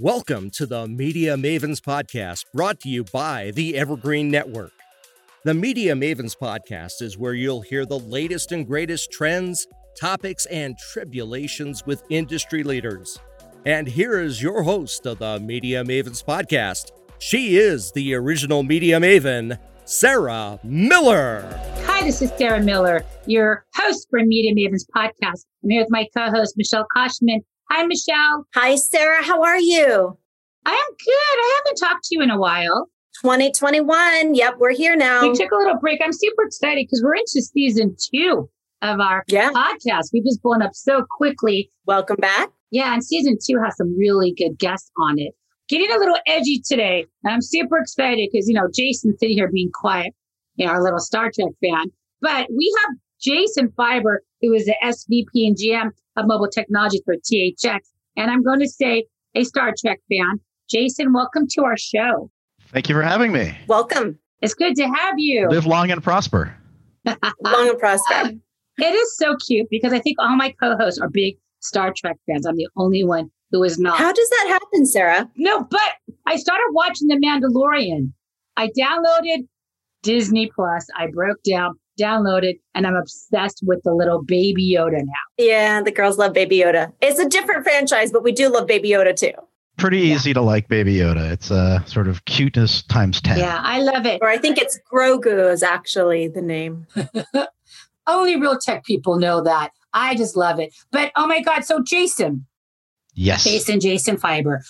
Welcome to the Media Mavens Podcast, brought to you by the Evergreen Network. The Media Mavens Podcast is where you'll hear the latest and greatest trends, topics, and tribulations with industry leaders. And here is your host of the Media Mavens Podcast. She is the original Media Maven, Sarah Miller. Hi, this is Sarah Miller, your host for Media Mavens Podcast. I'm here with my co host, Michelle Koshman Hi, Michelle. Hi, Sarah. How are you? I am good. I haven't talked to you in a while. 2021. Yep, we're here now. We took a little break. I'm super excited because we're into season two of our yeah. podcast. We've just blown up so quickly. Welcome back. Yeah, and season two has some really good guests on it. Getting a little edgy today. I'm super excited because, you know, Jason's sitting here being quiet, you know, our little Star Trek fan. But we have Jason Fiber, who is the SVP and GM of mobile technology for THX. And I'm going to say a Star Trek fan. Jason, welcome to our show. Thank you for having me. Welcome. It's good to have you. Live long and prosper. long and prosper. It is so cute because I think all my co-hosts are big Star Trek fans. I'm the only one who is not. How does that happen, Sarah? No, but I started watching The Mandalorian. I downloaded Disney Plus. I broke down downloaded and I'm obsessed with the little baby Yoda now. Yeah, the girls love baby Yoda. It's a different franchise, but we do love baby Yoda too. Pretty yeah. easy to like baby Yoda. It's a uh, sort of cuteness times 10. Yeah, I love it. Or I think it's Grogu is actually the name. Only real tech people know that. I just love it. But oh my God. So Jason. Yes. Jason, Jason Fiber.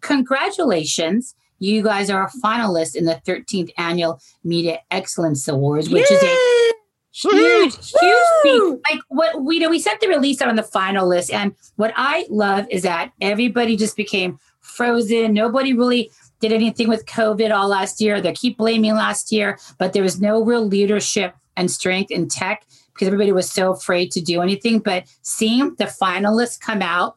Congratulations you guys are a finalist in the 13th annual Media Excellence Awards, which Yay! is a huge, huge feat. Like what we you know, we sent the release out on the final list, and what I love is that everybody just became frozen. Nobody really did anything with COVID all last year. They keep blaming last year, but there was no real leadership and strength in tech because everybody was so afraid to do anything. But seeing the finalists come out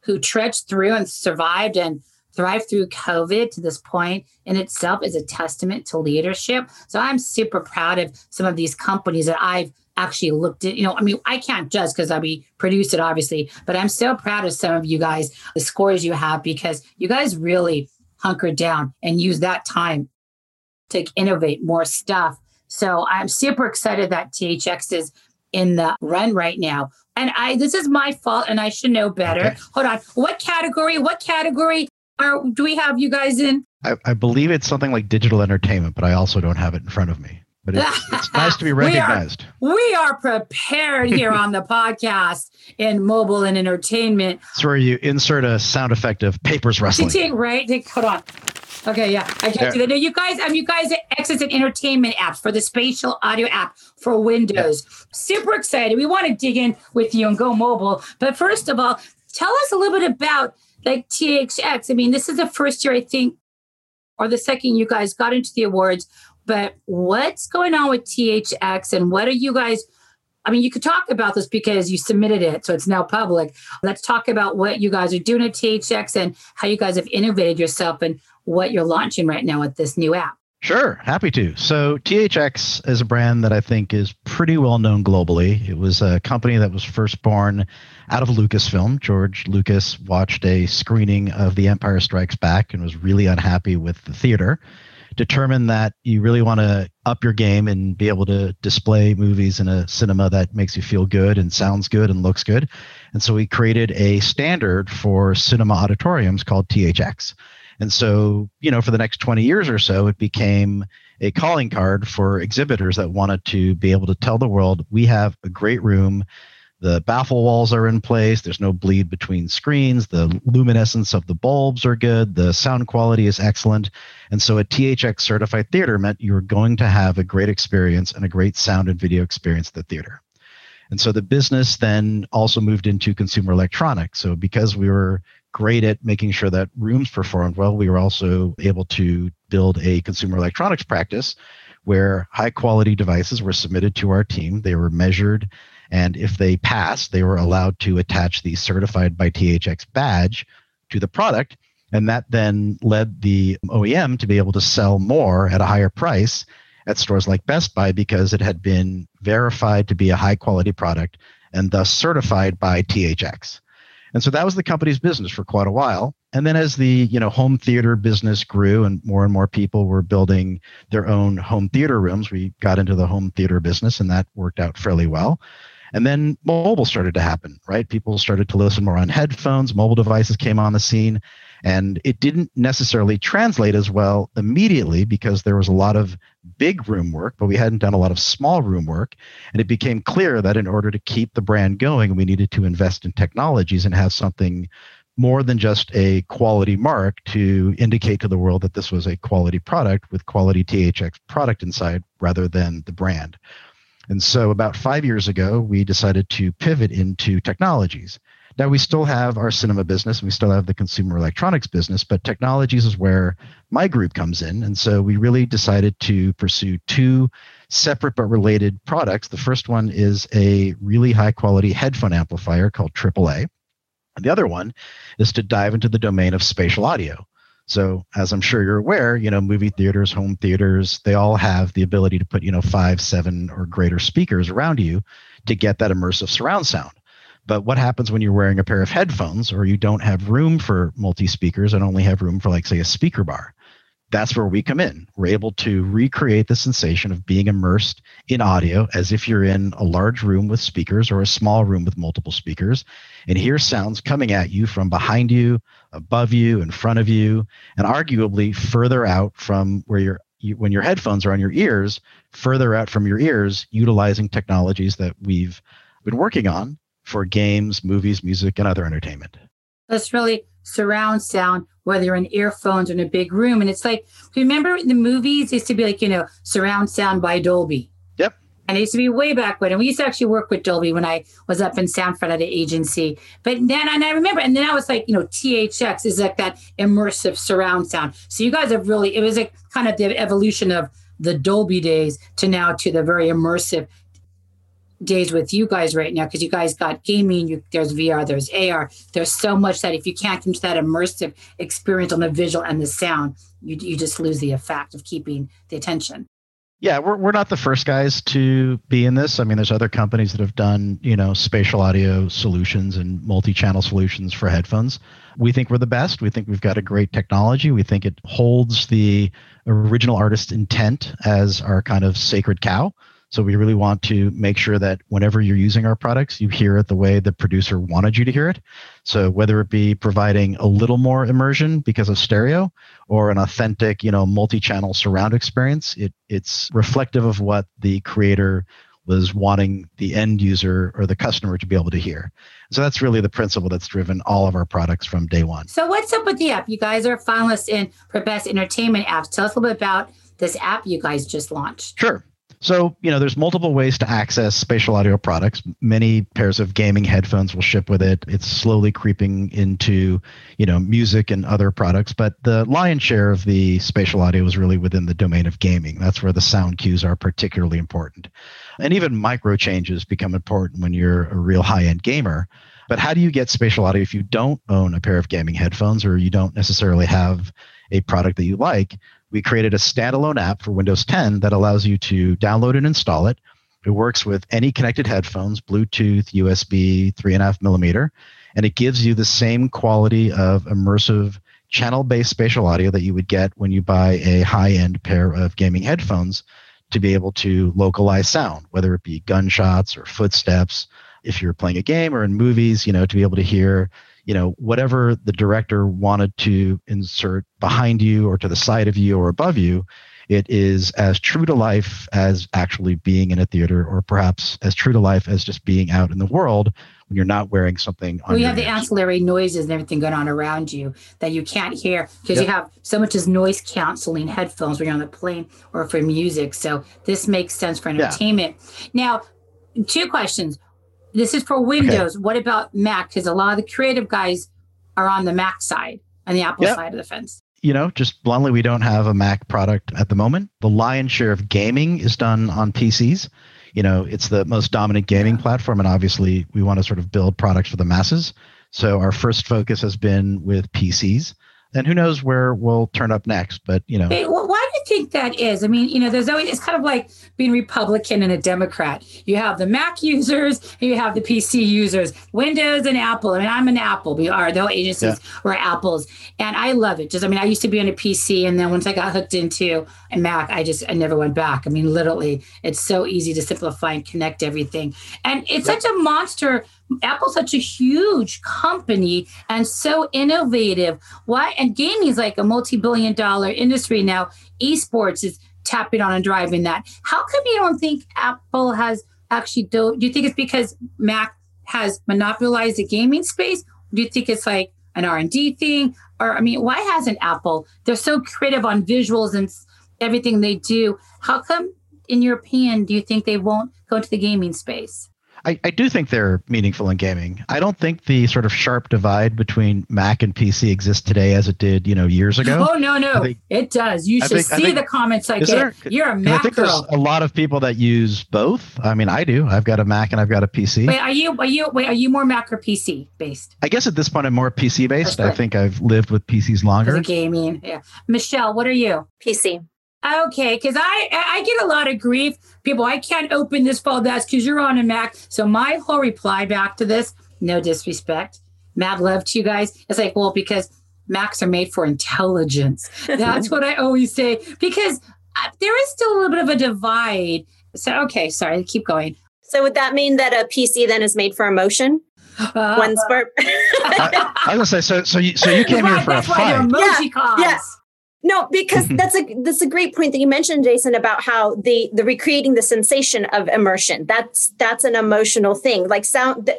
who trudged through and survived and thrive through COVID to this point in itself is a testament to leadership. So I'm super proud of some of these companies that I've actually looked at. You know, I mean, I can't judge because I be produced it obviously, but I'm so proud of some of you guys, the scores you have, because you guys really hunkered down and used that time to innovate more stuff. So I'm super excited that THX is in the run right now. And I this is my fault and I should know better. Okay. Hold on. What category? What category are, do we have you guys in? I, I, believe it's something like digital entertainment, but I also don't have it in front of me. But it's, it's nice to be recognized. we, are, we are prepared here on the podcast in mobile and entertainment. It's where you insert a sound effect of papers rustling. Right? Hold on. Okay, yeah, I can't yeah. do that. No, you guys, um, you guys, access and entertainment apps for the spatial audio app for Windows. Yeah. Super excited. We want to dig in with you and go mobile. But first of all, tell us a little bit about like THX. I mean, this is the first year, I think, or the second you guys got into the awards. But what's going on with THX and what are you guys? I mean, you could talk about this because you submitted it, so it's now public. Let's talk about what you guys are doing at THX and how you guys have innovated yourself and what you're launching right now with this new app. Sure, happy to. So, THX is a brand that I think is pretty well known globally. It was a company that was first born out of Lucasfilm. George Lucas watched a screening of The Empire Strikes Back and was really unhappy with the theater. Determined that you really want to up your game and be able to display movies in a cinema that makes you feel good and sounds good and looks good. And so, he created a standard for cinema auditoriums called THX and so, you know, for the next 20 years or so, it became a calling card for exhibitors that wanted to be able to tell the world we have a great room. The baffle walls are in place. There's no bleed between screens. The luminescence of the bulbs are good. The sound quality is excellent. And so a THX certified theater meant you were going to have a great experience and a great sound and video experience at the theater. And so the business then also moved into consumer electronics. So because we were great at making sure that rooms performed well, we were also able to build a consumer electronics practice where high quality devices were submitted to our team. They were measured, and if they passed, they were allowed to attach the certified by THX badge to the product. And that then led the OEM to be able to sell more at a higher price at stores like Best Buy because it had been verified to be a high quality product and thus certified by THX. And so that was the company's business for quite a while. And then as the, you know, home theater business grew and more and more people were building their own home theater rooms, we got into the home theater business and that worked out fairly well. And then mobile started to happen, right? People started to listen more on headphones, mobile devices came on the scene, and it didn't necessarily translate as well immediately because there was a lot of big room work, but we hadn't done a lot of small room work. And it became clear that in order to keep the brand going, we needed to invest in technologies and have something more than just a quality mark to indicate to the world that this was a quality product with quality THX product inside rather than the brand. And so about five years ago, we decided to pivot into technologies. Now we still have our cinema business and we still have the consumer electronics business, but technologies is where my group comes in. And so we really decided to pursue two separate but related products. The first one is a really high quality headphone amplifier called AAA. And the other one is to dive into the domain of spatial audio. So, as I'm sure you're aware, you know, movie theaters, home theaters, they all have the ability to put, you know, five, seven, or greater speakers around you to get that immersive surround sound. But what happens when you're wearing a pair of headphones or you don't have room for multi speakers and only have room for, like, say, a speaker bar? That's where we come in. We're able to recreate the sensation of being immersed in audio as if you're in a large room with speakers or a small room with multiple speakers and hear sounds coming at you from behind you, above you, in front of you, and arguably further out from where you're you, when your headphones are on your ears, further out from your ears, utilizing technologies that we've been working on for games, movies, music, and other entertainment. That's really surround sound, whether you're in earphones or in a big room. And it's like, remember in the movies, it used to be like, you know, surround sound by Dolby. Yep. And it used to be way back when. And we used to actually work with Dolby when I was up in Sanford at an agency. But then, and I remember, and then I was like, you know, THX is like that immersive surround sound. So you guys have really, it was like kind of the evolution of the Dolby days to now to the very immersive days with you guys right now because you guys got gaming, you, there's VR, there's AR. There's so much that if you can't to that immersive experience on the visual and the sound, you, you just lose the effect of keeping the attention. Yeah, we're, we're not the first guys to be in this. I mean, there's other companies that have done, you know, spatial audio solutions and multi-channel solutions for headphones. We think we're the best. We think we've got a great technology. We think it holds the original artist intent as our kind of sacred cow. So we really want to make sure that whenever you're using our products, you hear it the way the producer wanted you to hear it. So whether it be providing a little more immersion because of stereo or an authentic, you know, multi-channel surround experience, it it's reflective of what the creator was wanting the end user or the customer to be able to hear. So that's really the principle that's driven all of our products from day one. So what's up with the app? You guys are finalists in for best entertainment apps. Tell us a little bit about this app you guys just launched. Sure. So, you know, there's multiple ways to access spatial audio products. Many pairs of gaming headphones will ship with it. It's slowly creeping into, you know, music and other products, but the lion's share of the spatial audio is really within the domain of gaming. That's where the sound cues are particularly important. And even micro changes become important when you're a real high-end gamer. But how do you get spatial audio if you don't own a pair of gaming headphones or you don't necessarily have a product that you like? We created a standalone app for Windows 10 that allows you to download and install it. It works with any connected headphones, Bluetooth, USB, three and a half millimeter, and it gives you the same quality of immersive channel based spatial audio that you would get when you buy a high end pair of gaming headphones to be able to localize sound, whether it be gunshots or footsteps. If you're playing a game or in movies, you know, to be able to hear you know whatever the director wanted to insert behind you or to the side of you or above you it is as true to life as actually being in a theater or perhaps as true to life as just being out in the world when you're not wearing something well you have ears. the ancillary noises and everything going on around you that you can't hear because yep. you have so much as noise canceling headphones when you're on the plane or for music so this makes sense for entertainment yeah. now two questions this is for Windows. Okay. What about Mac? Because a lot of the creative guys are on the Mac side and the Apple yep. side of the fence. You know, just bluntly, we don't have a Mac product at the moment. The lion's share of gaming is done on PCs. You know, it's the most dominant gaming platform, and obviously, we want to sort of build products for the masses. So our first focus has been with PCs, and who knows where we'll turn up next. But you know, hey, well, why do you think that is? I mean, you know, there's always, it's kind of like being Republican and a Democrat. You have the Mac users and you have the PC users, Windows and Apple. I mean, I'm an Apple. We are, the whole agencies yeah. were Apples. And I love it. Just, I mean, I used to be on a PC. And then once I got hooked into a Mac, I just, I never went back. I mean, literally, it's so easy to simplify and connect everything. And it's yep. such a monster Apple's such a huge company and so innovative. Why? And gaming is like a multi-billion dollar industry now. Esports is tapping on and driving that. How come you don't think Apple has actually do? Do you think it's because Mac has monopolized the gaming space? Do you think it's like an R and D thing? Or I mean, why hasn't Apple? They're so creative on visuals and everything they do. How come, in your opinion, do you think they won't go into the gaming space? I, I do think they're meaningful in gaming. I don't think the sort of sharp divide between Mac and PC exists today as it did, you know, years ago. Oh no, no, think, it does. You should think, see think, the comments I get. There, You're a Mac I think girl. there's a lot of people that use both. I mean, I do. I've got a Mac and I've got a PC. Wait, are you are you wait, are you more Mac or PC based? I guess at this point I'm more PC based. I think I've lived with PCs longer. Gaming, yeah. Michelle, what are you? PC. Okay, because I I get a lot of grief. People, I can't open this file. That's because you're on a Mac. So my whole reply back to this, no disrespect, mad love to you guys. It's like, well, because Macs are made for intelligence. That's what I always say. Because uh, there is still a little bit of a divide. So okay, sorry, keep going. So would that mean that a PC then is made for emotion? Uh, One spark. I, I, was gonna say so. So you so you came right, here for a fight. Yeah, yes. No, because mm-hmm. that's a that's a great point that you mentioned, Jason, about how the the recreating the sensation of immersion. That's that's an emotional thing. Like sound.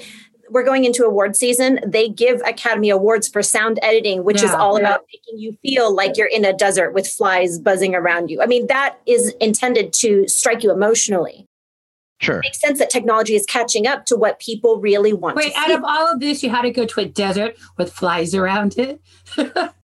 We're going into award season. They give Academy Awards for sound editing, which yeah, is all yeah. about making you feel like you're in a desert with flies buzzing around you. I mean, that is intended to strike you emotionally. Sure. It makes sense that technology is catching up to what people really want. Wait, out of all of this, you had to go to a desert with flies around it.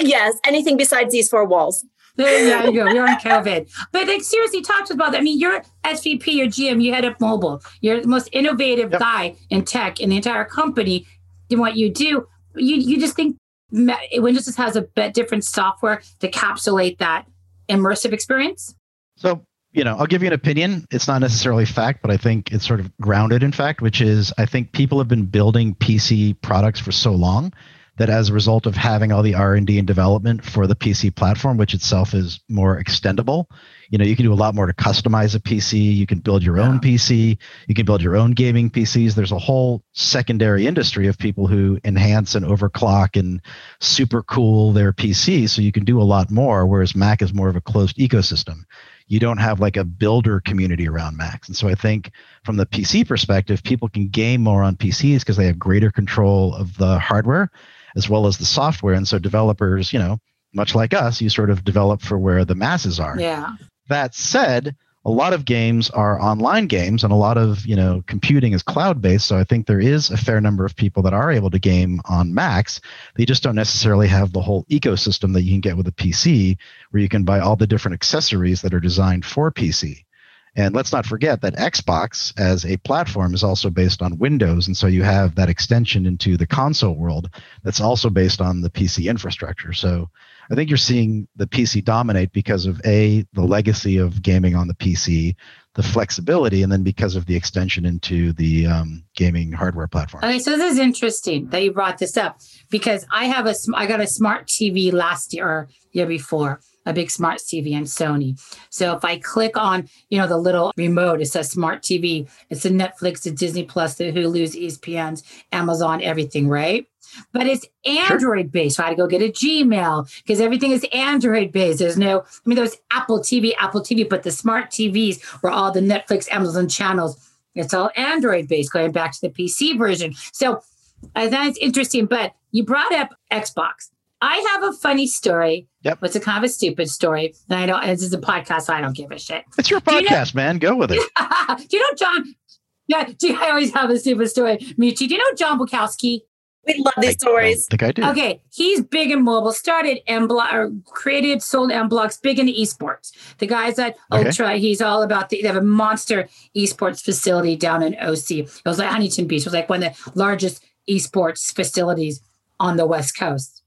Yes, anything besides these four walls. There you go. You're on COVID. But like seriously, talk to us about that. I mean, you're SVP, you're GM, you head up mobile. You're the most innovative yep. guy in tech in the entire company in what you do. You you just think Windows just has a bit different software to encapsulate that immersive experience? So, you know, I'll give you an opinion. It's not necessarily fact, but I think it's sort of grounded in fact, which is I think people have been building PC products for so long that as a result of having all the r&d and development for the pc platform which itself is more extendable you know you can do a lot more to customize a pc you can build your yeah. own pc you can build your own gaming pcs there's a whole secondary industry of people who enhance and overclock and super cool their pc so you can do a lot more whereas mac is more of a closed ecosystem. You don't have like a builder community around Macs. And so I think from the PC perspective, people can game more on PCs because they have greater control of the hardware as well as the software. And so developers, you know, much like us, you sort of develop for where the masses are. Yeah. That said, a lot of games are online games and a lot of you know computing is cloud based so i think there is a fair number of people that are able to game on macs they just don't necessarily have the whole ecosystem that you can get with a pc where you can buy all the different accessories that are designed for pc and let's not forget that Xbox as a platform is also based on Windows. And so you have that extension into the console world that's also based on the PC infrastructure. So I think you're seeing the PC dominate because of A, the legacy of gaming on the PC, the flexibility, and then because of the extension into the um, gaming hardware platform. Okay, so this is interesting that you brought this up because I have a, I got a smart TV last year or year before a big smart TV and Sony. So if I click on, you know, the little remote, it says smart TV. It's the Netflix, the Disney Plus, the Hulu's, ESPN's, Amazon, everything, right? But it's Android based. So I had to go get a Gmail because everything is Android based. There's no, I mean, there's Apple TV, Apple TV, but the smart TVs were all the Netflix, Amazon channels. It's all Android based, going back to the PC version. So uh, I thought it's interesting. But you brought up Xbox. I have a funny story. Yep. It's a kind of a stupid story. And I don't, this is a podcast, so I don't give a shit. It's your podcast, you know, man. Go with it. do you know John? Yeah, do, I always have a stupid story. Michi, do you know John Bukowski? We love these I stories. I think I do. Okay, he's big in mobile. Started mBlox or created, sold mBlox, big into esports. The guys at okay. Ultra, he's all about the. They have a monster esports facility down in OC. It was like Huntington Beach. It was like one of the largest esports facilities on the West Coast.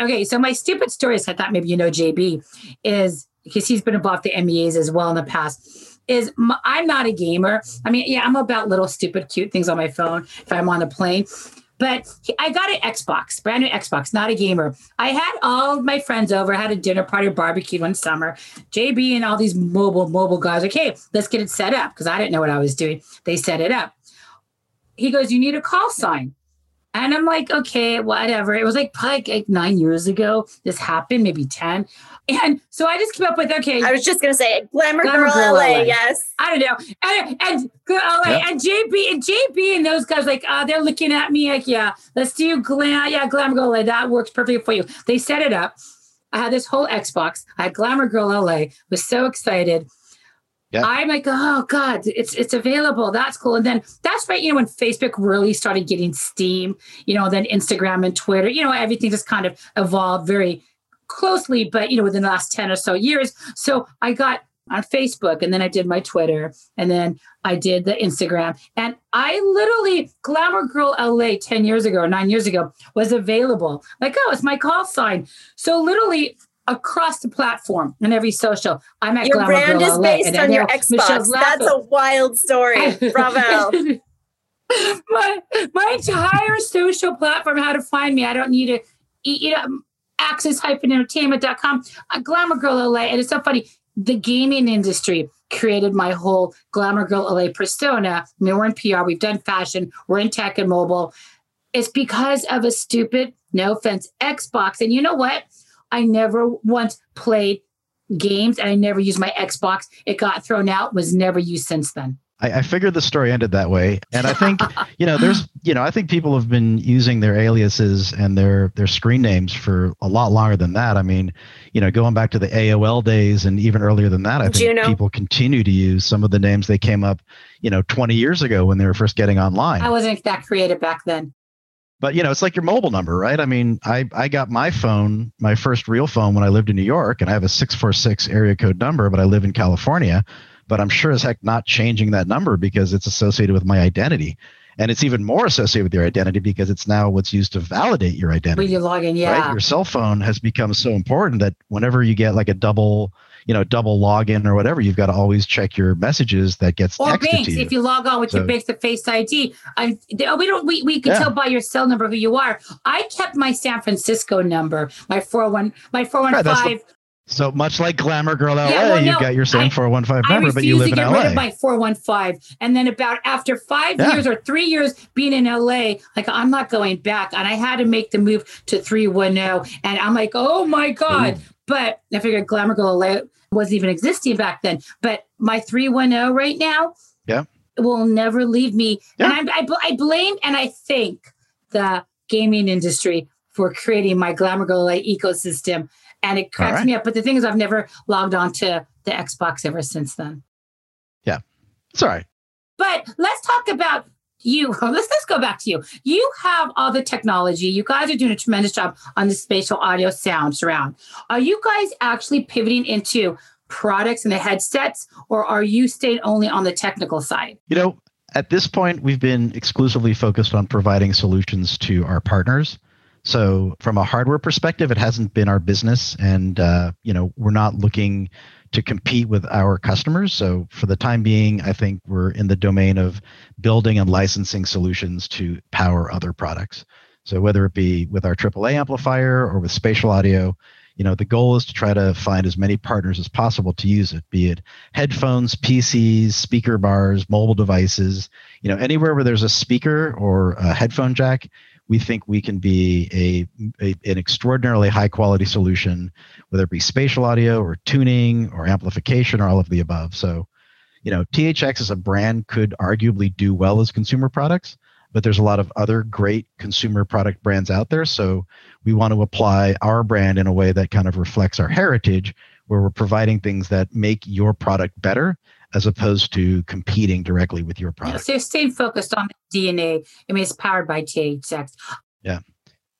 Okay, so my stupid story is I thought maybe you know JB is because he's been involved with the MEAs as well in the past, is I'm not a gamer. I mean, yeah, I'm about little stupid, cute things on my phone if I'm on a plane. But I got an Xbox, brand new Xbox, not a gamer. I had all my friends over, I had a dinner party, barbecue one summer. JB and all these mobile mobile guys, okay, let's get it set up because I didn't know what I was doing. They set it up. He goes, you need a call sign. And I'm like, okay, whatever. It was like probably like nine years ago. This happened, maybe 10. And so I just came up with, okay, I was just gonna say Glamour, Glamour Girl, Girl LA, LA. yes. I don't know. And and, oh, Yeah. and JB and JB and those guys like uh, they're looking at me like yeah, let's do glam. Yeah, Glamour Girl LA. That works perfectly for you. They set it up. I had this whole Xbox. I had Glamour Girl LA. Was so excited. Yeah. I'm like, oh God, it's it's available. That's cool. And then that's right, you know, when Facebook really started getting steam, you know, then Instagram and Twitter, you know, everything just kind of evolved very closely, but you know, within the last 10 or so years. So I got on Facebook and then I did my Twitter and then I did the Instagram. And I literally, Glamour Girl LA 10 years ago nine years ago was available. Like, oh, it's my call sign. So literally across the platform and every social, I'm at Your Glamour brand Girl is LA. based on your Xbox. That's a wild story. Bravo. my my entire social platform how to find me i don't need to you know access-entertainment.com uh, glamour girl la and it's so funny. The gaming industry created my whole glamour girl la persona. I mean, we're in pr we've done fashion we're in tech and mobile. It's because of a stupid no offense xbox. And you know what? I never once played games and i never used my xbox. It got thrown out was never used since then I, I figured the story ended that way, and I think you know there's you know I think people have been using their aliases and their their screen names for a lot longer than that. I mean, you know, going back to the AOL days and even earlier than that, I think Juno. people continue to use some of the names they came up, you know, 20 years ago when they were first getting online. i wasn't that creative back then But you know, it's like your mobile number, right? I mean, I I got my phone, my first real phone when I lived in New York, and I have a six four six area code number, but I live in California. But I'm sure as heck not changing that number because it's associated with my identity, and it's even more associated with your identity because it's now what's used to validate your when identity. you log in yeah Right? Your cell phone has become so important that whenever you get like a double, you know, double login or whatever, you've got to always check your messages that gets or texted banks you. if you log on with your So- banks to face id I, they- oh, we don't we, we can Yeah. tell by your cell number who you are i kept my san francisco number my 401 my 415 so much like Glamour Girl LA, Yeah, well, you've got your same I- 415 number, but you live to in get LA. rid of my 415. And then about after five Yeah. years or three years being in LA, like I'm not going back. And I had to make the move to 310. And I'm like, oh my God. But I figured Glamour Girl LA wasn't even existing back then. But my 310 right now Yeah. will never leave me. Yeah. And I, I, I blame and I thank the gaming industry for creating my Glamour Girl LA ecosystem. And it cracks right. me up. But the thing is, I've never logged on to the Xbox ever since then. It's all right. But let's talk about you. Let's let's go back to you. You have all the technology. You guys are doing a tremendous job on the spatial audio sound surround. Are you guys actually pivoting into products and the headsets, or are you staying only on the technical side? You know, at this point, we've been exclusively focused on providing solutions to our partners. So, from a hardware perspective, it hasn't been our business, and uh, you know, we're not looking to compete with our customers. So, for the time being, I think we're in the domain of building and licensing solutions to power other products. So, whether it be with our AAA amplifier or with spatial audio, you know, the goal is to try to find as many partners as possible to use it, be it headphones, PCs, speaker bars, mobile devices, you know, anywhere where there's a speaker or a headphone jack, we think we can be a, a an extraordinarily high quality solution, whether it be spatial audio or tuning or amplification or all of the above. So, you know, THX as a brand could arguably do well as consumer products, but there's a lot of other great consumer product brands out there. So we want to apply our brand in a way that kind of reflects our heritage, where we're providing things that make your product better as opposed to competing directly with your product. So you're staying focused on DNA. I mean, it's powered by THX. Yeah.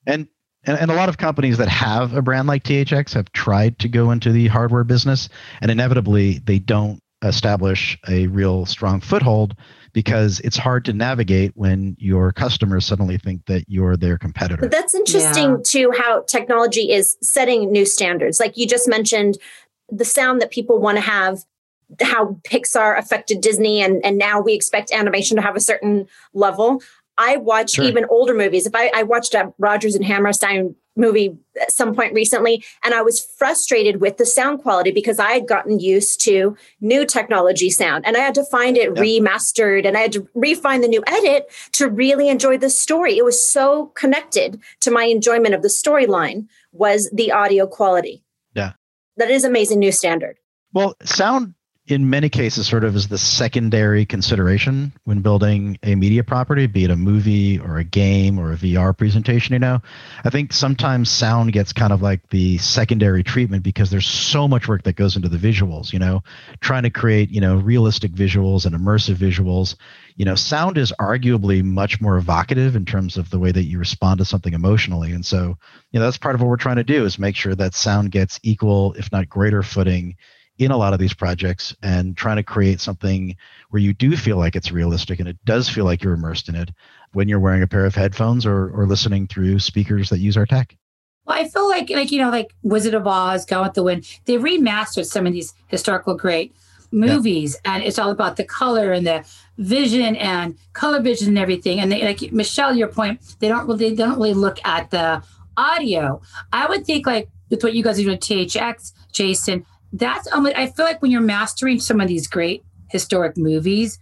And, and and a lot of companies that have a brand like THX have tried to go into the hardware business, and inevitably they don't establish a real strong foothold because it's hard to navigate when your customers suddenly think that you're their competitor. But that's interesting too, how technology is setting new standards. Like you just mentioned, the sound that people want to have how Pixar affected Disney and, and now we expect animation to have a certain level. I watch sure. even older movies. If I, I watched a Rodgers and Hammerstein movie at some point recently, and I was frustrated with the sound quality because I had gotten used to new technology sound and I had to find it remastered and I had to refine the new edit to really enjoy the story. It was so connected to my enjoyment of the storyline was the audio quality. Yeah. That is amazing new standard. Well, sound in many cases sort of is the secondary consideration when building a media property be it a movie or a game or a vr presentation you know i think sometimes sound gets kind of like the secondary treatment because there's so much work that goes into the visuals you know trying to create you know realistic visuals and immersive visuals. You know sound is arguably much more evocative in terms of the way that you respond to something emotionally. And so you know that's part of what we're trying to do is make sure that sound gets equal if not greater footing in a lot of these projects and trying to create something where you do feel like it's realistic and it does feel like you're immersed in it when you're wearing a pair of headphones or, or listening through speakers that use our tech. Well, I feel like, like you know, like Wizard of Oz, Gone with the Wind. They remastered some of these historical great movies, yeah. and it's all about the color and the vision and color vision and everything. And they, like Michelle, your point, they don't really they don't really look at the audio. I would think like with what you guys are doing, THX, Jason, that's um, I feel like when you're mastering some of these great historic movies,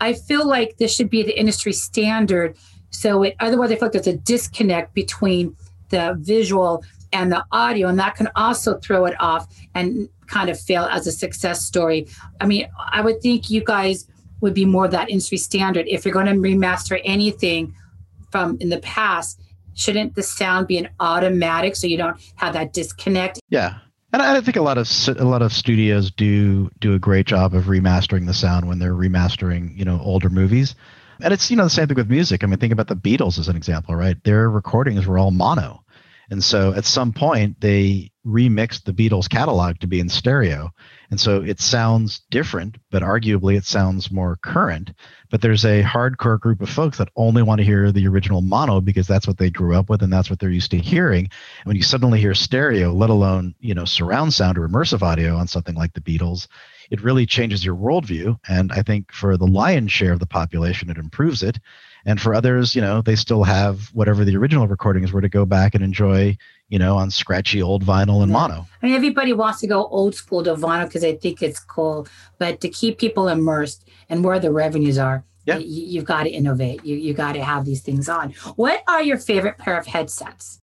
I feel like this should be the industry standard. So it otherwise I feel like there's a disconnect between the visual and the audio, and that can also throw it off and kind of fail as a success story. I mean, I would think you guys would be more of that industry standard if you're going to remaster anything from in the past shouldn't the sound be an automatic so you don't have that disconnect yeah and I think a lot of a lot of studios do do a great job of remastering the sound when they're remastering, you know, older movies. And it's you know the same thing with music. I mean, think about the Beatles as an example, right? Their recordings were all mono, and so at some point they remixed the Beatles catalog to be in stereo. And so it sounds different, but arguably it sounds more current. But there's a hardcore group of folks that only want to hear the original mono because that's what they grew up with and that's what they're used to hearing. And when you suddenly hear stereo, let alone, you know, surround sound or immersive audio on something like the Beatles, it really changes your worldview. And I think for the lion's share of the population, it improves it. And for others, you know, they still have whatever the original recordings were to go back and enjoy, you know, on scratchy old vinyl and yeah. mono. I mean, everybody wants to go old school to vinyl because they think it's cool, but to keep people immersed and where the revenues are, yeah. you, have got to innovate. You you got to have these things on. What are your favorite pair of headsets?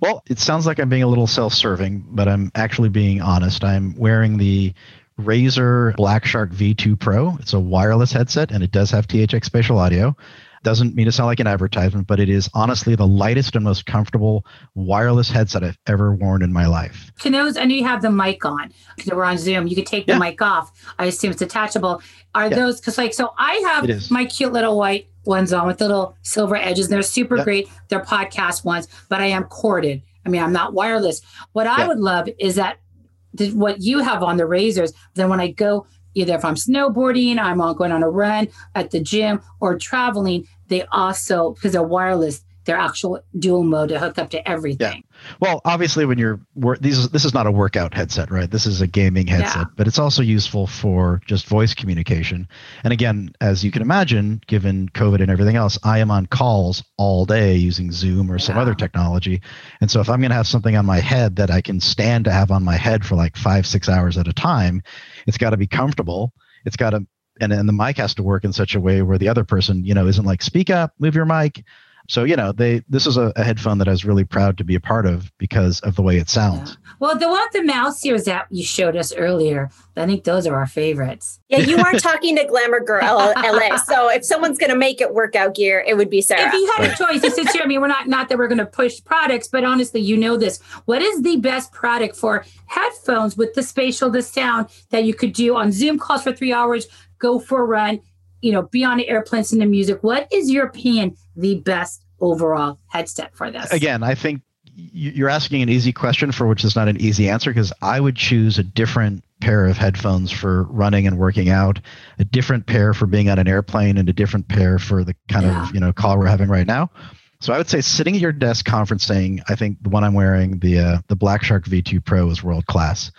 Well, it sounds like I'm being a little self-serving, but I'm actually being honest. I'm wearing the Razer Black Shark V2 Pro. It's a wireless headset and it does have THX spatial audio. Doesn't mean to sound like an advertisement, but it is honestly the lightest and most comfortable wireless headset I've ever worn in my life. To those, I know you have the mic on because we're on Zoom. You could take the yeah. mic off. I assume it's attachable. Are yeah. those because like so? I have my cute little white ones on with little silver edges. They're super yeah. great. They're podcast ones, but I am corded. I mean, I'm not wireless. What I would love is that what you have on the Razers. Then when I go either if I'm snowboarding, I'm going on a run at the gym or traveling, they also, because they're wireless, they're actual dual mode to hook up to everything. Yeah. Well, obviously, when you're these, this is not a workout headset, right? This is a gaming headset, yeah. but it's also useful for just voice communication. And again, as you can imagine, given COVID and everything else, I am on calls all day using Zoom or some other technology. And so, if I'm going to have something on my head that I can stand to have on my head for like five, six hours at a time, it's got to be comfortable. It's got to and, and the mic has to work in such a way where the other person, you know, isn't like, speak up, move your mic. So, you know, they this is a, a headphone that I was really proud to be a part of because of the way it sounds. Yeah. Well, the one with the mouse ears that you showed us earlier, I think those are our favorites. Yeah, you weren't talking to Glamour Girl LA. So if someone's going to make it workout gear, it would be Sarah. If you had a choice, since I mean, we're not not that we're going to push products, but honestly, you know this. What is the best product for headphones with the spatial, the sound that you could do on Zoom calls for three hours, go for a run, you know, be on an airplane, listen to music. What is your opinion the best overall headset for this? Again, I think you're asking an easy question for which is not an easy answer because I would choose a different pair of headphones for running and working out, a different pair for being on an airplane, and a different pair for the kind yeah. of you know call we're having right now. So I would say sitting at your desk conferencing, I think the one I'm wearing, the uh, the Black Shark V2 Pro, is world class.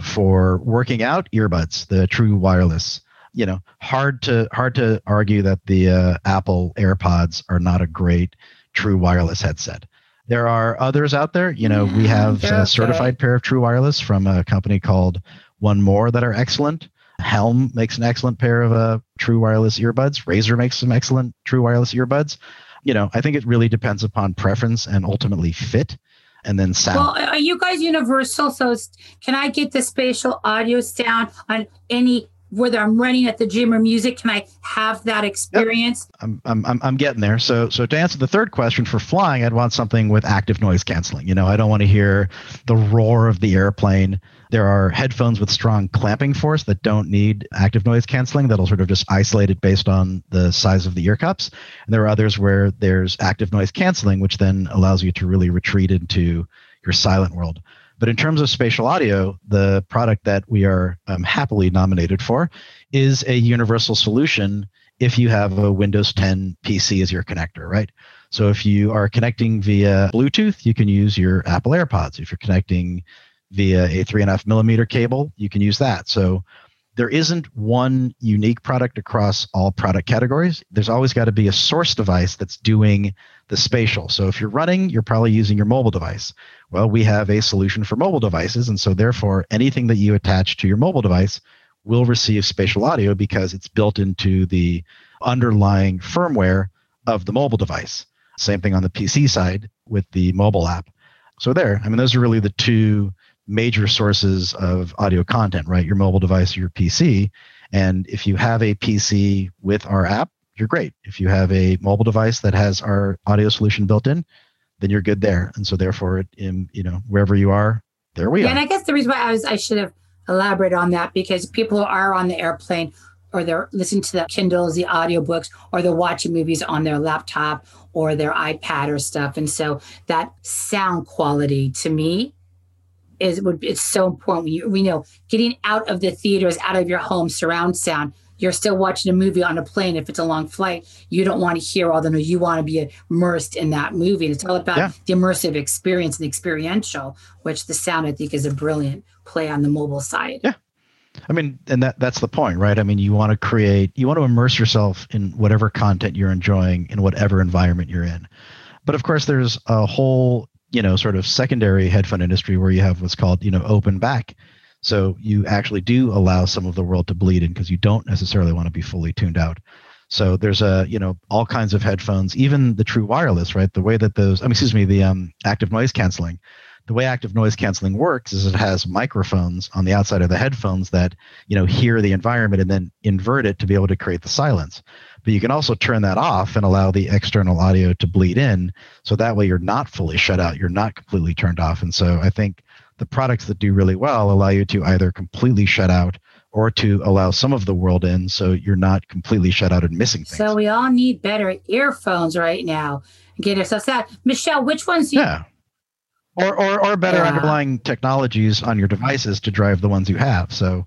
For working out, earbuds, the true wireless. You know, hard to hard to argue that the uh, Apple AirPods are not a great true wireless headset. There are others out there. You know, we have a certified pair of true wireless from a company called 1MORE that are excellent. Helm makes an excellent pair of uh, true wireless earbuds. Razer makes some excellent true wireless earbuds. You know, I think it really depends upon preference and ultimately fit and then sound. Well, are you guys universal? So can I get the spatial audio sound on any whether I'm running at the gym or music, can I have that experience? Yep. I'm, I'm, I'm getting there. So, so to answer the third question for flying, I'd want something with active noise canceling. You know, I don't want to hear the roar of the airplane. There are headphones with strong clamping force that don't need active noise canceling. That'll sort of just isolate it based on the size of the ear cups. And there are others where there's active noise canceling, which then allows you to really retreat into your silent world. But in terms of spatial audio, the product that we are um, happily nominated for is a universal solution if you have a Windows 10 PC as your connector, right? So if you are connecting via Bluetooth, you can use your Apple AirPods. If you're connecting via a three and a half millimeter cable, you can use that. So there isn't one unique product across all product categories. There's always got to be a source device that's doing the spatial. So if you're running, you're probably using your mobile device. Well, we have a solution for mobile devices. And so therefore, anything that you attach to your mobile device will receive spatial audio because it's built into the underlying firmware of the mobile device. Same thing on the PC side with the mobile app. So there, I mean, those are really the two major sources of audio content, right? Your mobile device or your PC. And if you have a PC with our app, you're great. If you have a mobile device that has our audio solution built in, then you're good there. And so therefore, it, in you know wherever you are, there we yeah, are. And I guess the reason why I was I should have elaborated on that because people are on the airplane or they're listening to the Kindles, the audiobooks, or they're watching movies on their laptop or their iPad or stuff. And so that sound quality to me is would it's so important. We, we know getting out of the theaters, out of your home, surround sound. You're still watching a movie on a plane. If it's a long flight, you don't want to hear all the noise. You want to be immersed in that movie. And it's all about yeah. the immersive experience and the experiential, which the sound I think is a brilliant play on the mobile side. Yeah. I mean, and that that's the point, right? I mean, you want to create, you want to immerse yourself in whatever content you're enjoying in whatever environment you're in. But of course, there's a whole you know sort of secondary headphone industry where you have what's called you know open back. So you actually do allow some of the world to bleed in because you don't necessarily want to be fully tuned out. So there's a you know all kinds of headphones even the true wireless right? The way that those I mean, excuse me the um, active noise canceling. The way active noise canceling works is it has microphones on the outside of the headphones that you know hear the environment and then invert it to be able to create the silence but you can also turn that off and allow the external audio to bleed in so that way you're not fully shut out you're not completely turned off and so i think the products that do really well allow you to either completely shut out or to allow some of the world in so you're not completely shut out and missing things. So we all need better earphones right now. Get ourselves that. Michelle, which ones you Yeah. Or or or better yeah. underlying technologies on your devices to drive the ones you have. So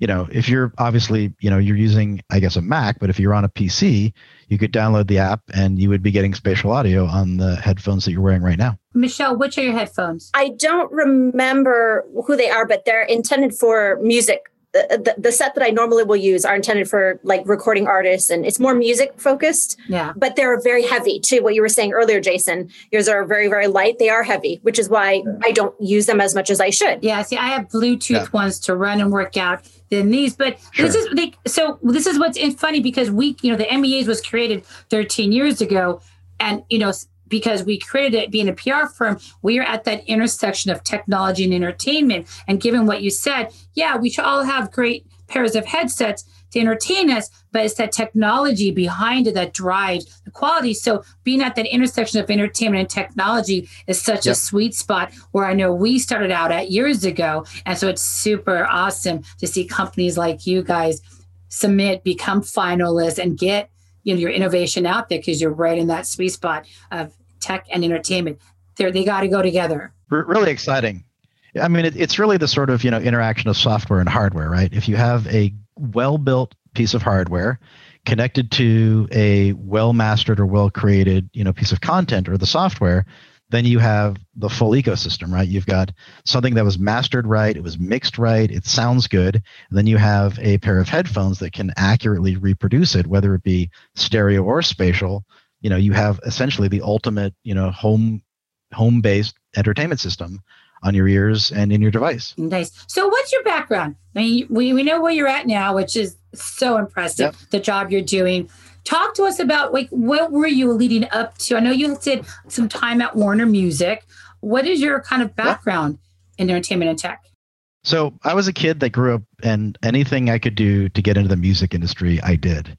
you know, if you're obviously, you know, you're using, I guess, a Mac, but if you're on a PC, you could download the app and you would be getting spatial audio on the headphones that you're wearing right now. Michelle, which are your headphones? I don't remember who they are, but they're intended for music the, the, set that I normally will use are intended for like recording artists and it's more music focused. Yeah. But they're very heavy too. What you were saying earlier, Jason, yours are very, very light. They are heavy, which is why I don't use them as much as I should. Yeah. See, I have Bluetooth yeah. ones to run and work out than these, but sure. this is like, so this is what's funny because we, you know, the MEAs was created 13 years ago and, you know, because we created it being a PR firm, we are at that intersection of technology and entertainment. And given what you said, yeah, we should all have great pairs of headsets to entertain us, but it's that technology behind it that drives the quality. So being at that intersection of entertainment and technology is such yep. a sweet spot where I know we started out at years ago. And so it's super awesome to see companies like you guys submit, become finalists, and get you know your innovation out there because you're right in that sweet spot of tech and entertainment. They're, they got to go together. Really exciting. I mean, it, it's really the sort of you know interaction of software and hardware, right? If you have a well-built piece of hardware connected to a well-mastered or well-created you know piece of content or the software, then you have the full ecosystem, right? You've got something that was mastered right, it was mixed right, it sounds good. And then you have a pair of headphones that can accurately reproduce it, whether it be stereo or spatial. You know, you have essentially the ultimate, you know, home home based entertainment system on your ears and in your device. Nice. So, what's your background? I mean, we, we know where you're at now, which is so impressive, yep. the job you're doing. Talk to us about like what were you leading up to? I know you did some time at Warner Music. What is your kind of background yep. in entertainment and tech? So I was a kid that grew up and anything I could do to get into the music industry, I did.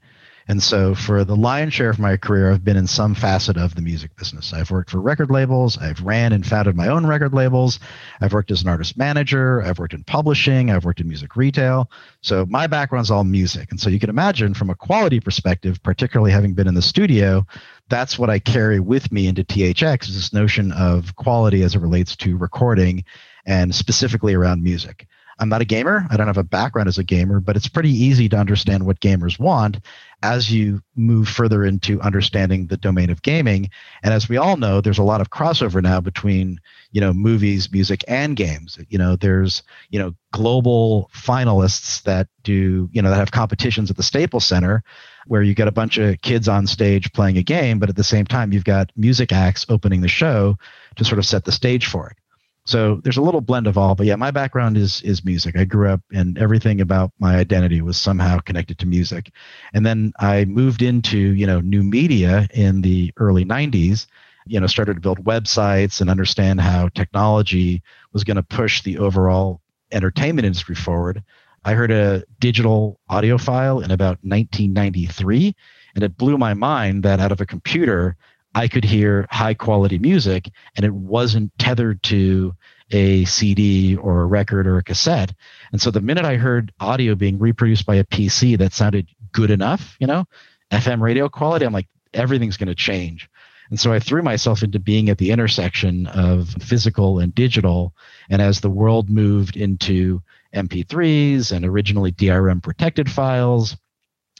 And so for the lion's share of my career, I've been in some facet of the music business. I've worked for record labels, I've ran and founded my own record labels, I've worked as an artist manager, I've worked in publishing, I've worked in music retail. So my background's all music. And so you can imagine from a quality perspective, particularly having been in the studio, that's what I carry with me into THX is this notion of quality as it relates to recording and specifically around music. I'm not a gamer. I don't have a background as a gamer, but it's pretty easy to understand what gamers want as you move further into understanding the domain of gaming. And as we all know, there's a lot of crossover now between, you know, movies, music, and games. You know, there's, you know, global finalists that do, you know, that have competitions at the Staples Center where you get a bunch of kids on stage playing a game, but at the same time you've got music acts opening the show to sort of set the stage for it so there's a little blend of all but yeah my background is is music. I grew up and everything about my identity was somehow connected to music. And then i moved into you know new media in the early 90s you know started to build websites and understand how technology was going to push the overall entertainment industry forward. I heard a digital audio file in about 1993 and it blew my mind that out of a computer I could hear high quality music and it wasn't tethered to a CD or a record or a cassette. And so the minute I heard audio being reproduced by a PC that sounded good enough, you know, FM radio quality, I'm like, everything's going to change. And so I threw myself into being at the intersection of physical and digital. And as the world moved into MP3s and originally DRM protected files,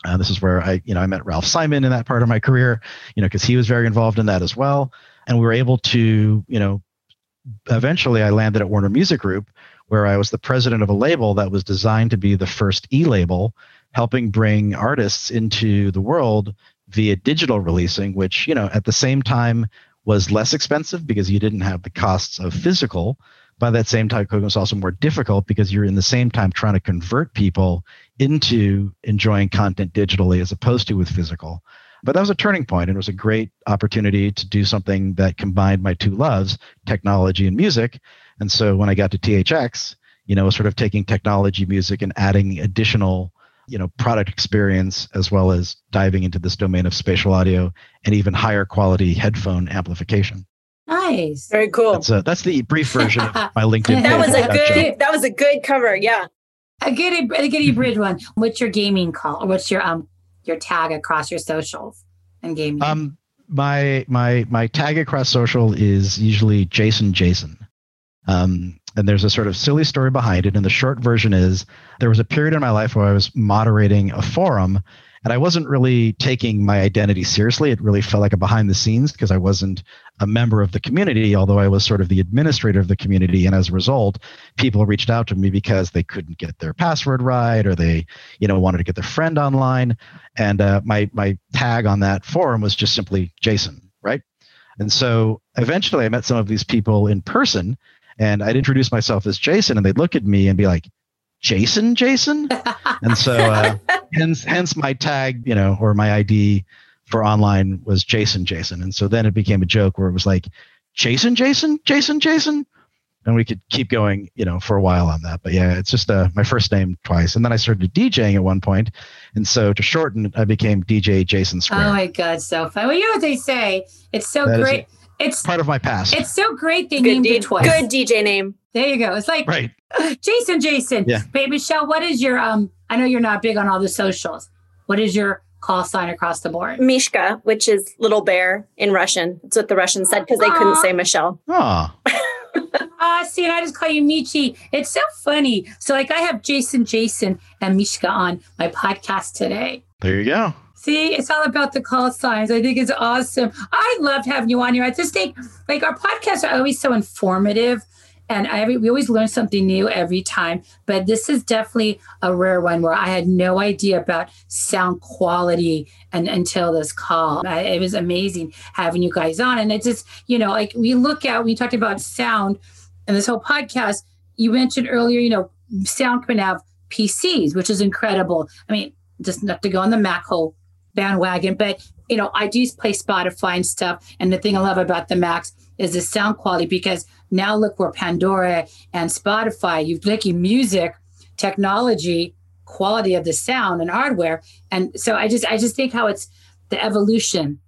uh, this is where I, you know, I met Ralph Simon in that part of my career, you know, because he was very involved in that as well. And we were able to, you know, eventually I landed at Warner Music Group, where I was the president of a label that was designed to be the first e-label, helping bring artists into the world via digital releasing, which, you know, at the same time was less expensive because you didn't have the costs of physical, by that same time, cooking was also more difficult because you're in the same time trying to convert people into enjoying content digitally as opposed to with physical. But that was a turning point, and it was a great opportunity to do something that combined my two loves, technology and music. And so when I got to THX, you know, sort of taking technology, music, and adding additional, you know, product experience as well as diving into this domain of spatial audio and even higher quality headphone amplification. Nice. Very cool. That's, a, that's the brief version of my LinkedIn. that was a good. That was a good cover. Yeah. A good, a good bridge one. What's your gaming call? What's your um your tag across your socials and gaming? Um, my my my tag across social is usually Jason Jason. Um, and there's a sort of silly story behind it. And the short version is there was a period in my life where I was moderating a forum and I wasn't really taking my identity seriously. It really felt like a behind the scenes because I wasn't a member of the community, although I was sort of the administrator of the community. And as a result, people reached out to me because they couldn't get their password right or they, you know, wanted to get their friend online. And uh, my my tag on that forum was just simply Jason, right? And so eventually I met some of these people in person and I'd introduce myself as Jason and they'd look at me and be like, Jason, Jason. and so, uh, hence, hence my tag, you know, or my ID for online was Jason, Jason. And so then it became a joke where it was like, Jason, Jason, Jason, Jason. And we could keep going, you know, for a while on that. But yeah, it's just uh, my first name twice. And then I started DJing at one point. And so to shorten it, I became DJ Jason Square. Oh my God, so fun. Well, you know what they say. It's so that great. It's part of my past. It's so great they good named D- it twice. Good DJ name. There you go. It's like right. Jason, Jason. Yeah. Baby Michelle, what is your um I know you're not big on all the socials. What is your call sign across the board? Mishka, which is little bear in Russian. That's what the Russians said because they couldn't say Michelle. Ah. Ah, see, and I just call you Michi. It's so funny. So, like, I have Jason, Jason, and Mishka on my podcast today. There you go. See, it's all about the call signs. I think it's awesome. I loved having you on here. I just think like our podcasts are always so informative and we always learn something new every time. But this is definitely a rare one where I had no idea about sound quality and until this call. I, it was amazing having you guys on. And it's just, you know, like we look at, we talked about sound and this whole podcast. You mentioned earlier, you know, sound can have PCs, which is incredible. I mean, just not to go on the Mac whole bandwagon, but you know, I do play Spotify and stuff. And the thing I love about the Macs is the sound quality because now look where Pandora and Spotify, you've taken music, technology, quality of the sound and hardware. And so I just I just think how it's the evolution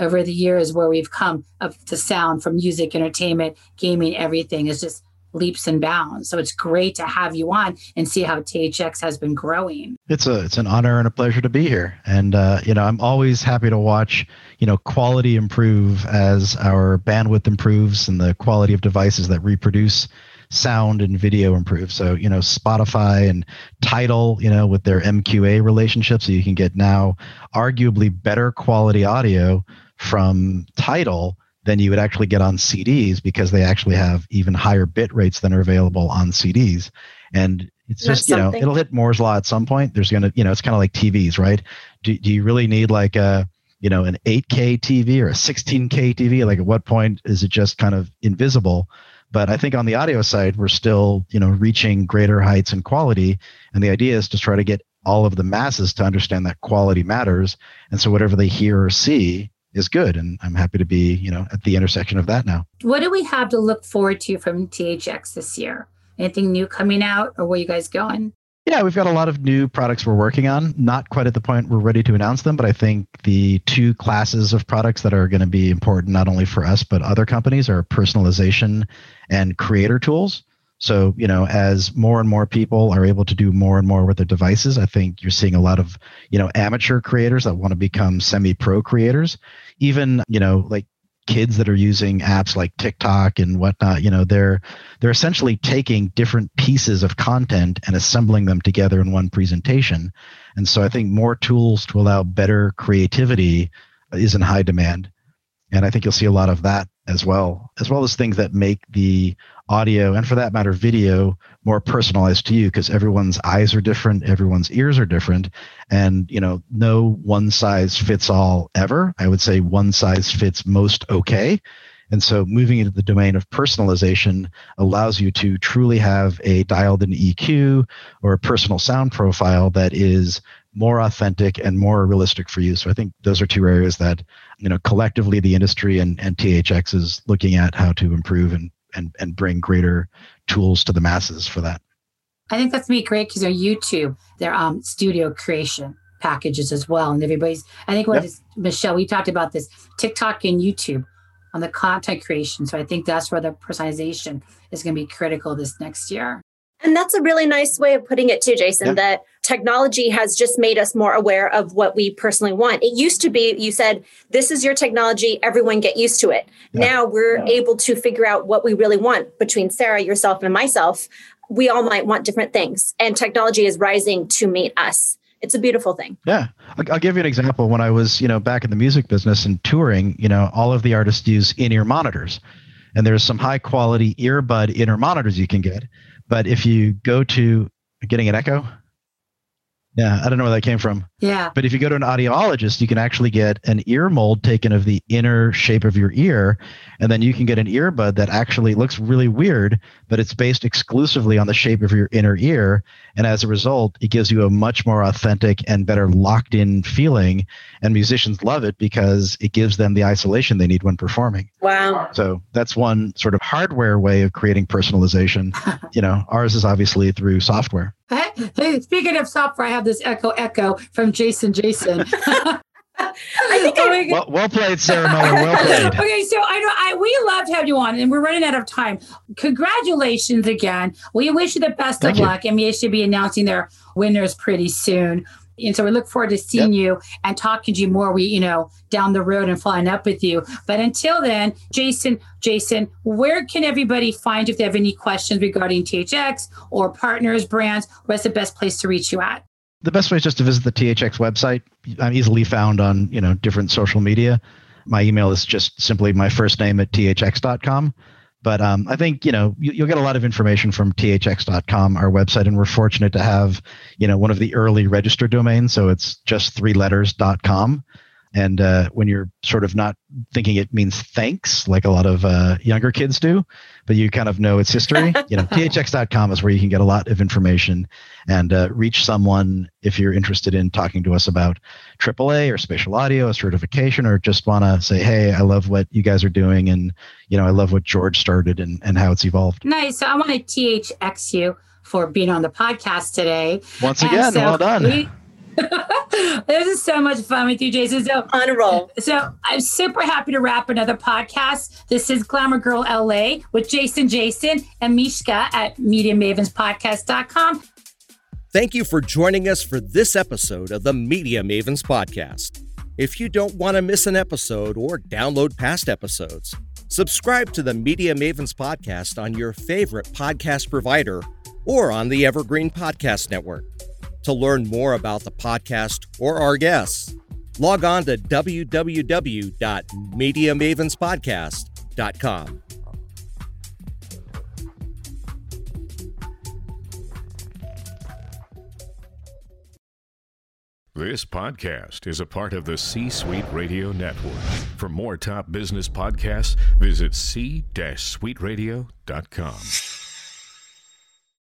over the years where we've come of the sound from music, entertainment, gaming, everything is just leaps and bounds. So it's great to have you on and see how THX has been growing. It's a it's an honor and a pleasure to be here. And uh, you know, I'm always happy to watch, you know, quality improve as our bandwidth improves and the quality of devices that reproduce sound and video improve. So, you know, Spotify and Tidal, you know, with their MQA relationship, so you can get now arguably better quality audio from Tidal than you would actually get on CDs because they actually have even higher bit rates than are available on CDs. And it's just, you know, it'll hit Moore's law at some point. There's going to, you know, it's kind of like TVs, right? Do, do you really need like a, you know, an 8K TV or a 16K TV? Like at what point is it just kind of invisible? But I think on the audio side, we're still, you know, reaching greater heights and quality. And the idea is to try to get all of the masses to understand that quality matters. And so whatever they hear or see is good and i'm happy to be you know at the intersection of that now what do we have to look forward to from thx this year anything new coming out or where you guys going yeah we've got a lot of new products we're working on not quite at the point we're ready to announce them but i think the two classes of products that are going to be important not only for us but other companies are personalization and creator tools so, you know, as more and more people are able to do more and more with their devices, I think you're seeing a lot of, you know, amateur creators that want to become semi pro creators. Even, you know, like kids that are using apps like TikTok and whatnot, you know, they're they're essentially taking different pieces of content and assembling them together in one presentation. And so I think more tools to allow better creativity is in high demand. And I think you'll see a lot of that as well, as well as things that make the audio and for that matter video more personalized to you because everyone's eyes are different everyone's ears are different and you know no one size fits all ever. I would say one size fits most okay. And so moving into the domain of personalization allows you to truly have a dialed in eq or a personal sound profile that is more authentic and more realistic for you. So i think those are two areas that you know collectively the industry and, and thx is looking at how to improve and and and bring greater tools to the masses for that. I think that's be great because they're YouTube, their um, studio creation packages as well, and everybody's. I think what yep. is, Michelle, we talked about this TikTok and YouTube on the content creation. So I think that's where the personalization is going to be critical this next year. And that's a really nice way of putting it too, Jason, yeah. that technology has just made us more aware of what we personally want. It used to be, you said, this is your technology, everyone get used to it. Yeah. Now we're yeah. able to figure out what we really want between Sarah, yourself, and myself. We all might want different things, and technology is rising to meet us. It's a beautiful thing. Yeah. I'll give you an example. When I was, you know, back in the music business and touring, you know, all of the artists use in-ear monitors. And there's some high quality earbud in-ear monitors you can get but if you go to getting an echo, yeah, I don't know where that came from. Yeah. But if you go to an audiologist, you can actually get an ear mold taken of the inner shape of your ear. And then you can get an earbud that actually looks really weird, but it's based exclusively on the shape of your inner ear. And as a result, it gives you a much more authentic and better locked in feeling. And musicians love it because it gives them the isolation they need when performing. Wow. So that's one sort of hardware way of creating personalization. you know, ours is obviously through software. Hey, speaking of software, I have this Echo Echo from Jason Jason. I think oh well, well, played, Sarah Miller. Well played. okay, so I know I we loved having you on, and we're running out of time. Congratulations again. We wish you the best Thank of you. luck, and we should be announcing their winners pretty soon. And so we look forward to seeing yep. you and talking to you more. We, you know, down the road and flying up with you. But until then, Jason, Jason, where can everybody find you if they have any questions regarding THX or partners, brands? Where's the best place to reach you at? The best way is just to visit the THX website. I'm easily found on you know different social media. My email is just simply my first name at thx.com. But um, I think you know you, will get a lot of information from thx.com, our website, and we're fortunate to have you know one of the early registered domains. So it's just three letters .com. And uh, when you're sort of not thinking it means thanks, like a lot of uh, younger kids do, but you kind of know its history, you know, thx.com is where you can get a lot of information and uh, reach someone if you're interested in talking to us about AAA or spatial audio, a certification, or just want to say, hey, I love what you guys are doing. And, you know, I love what George started and, and how it's evolved. Nice. So I want to THX you for being on the podcast today. Once again, so well done. We- this is so much fun with you, Jason. So on a roll. So I'm super happy to wrap another podcast. This is Glamour Girl LA with Jason Jason and Mishka at MediaMavensPodcast.com. Thank you for joining us for this episode of the Media Mavens Podcast. If you don't want to miss an episode or download past episodes, subscribe to the Media Mavens Podcast on your favorite podcast provider or on the Evergreen Podcast Network. To learn more about the podcast or our guests, log on to www.mediamavenspodcast.com. This podcast is a part of the C Suite Radio Network. For more top business podcasts, visit c-suiteradio.com.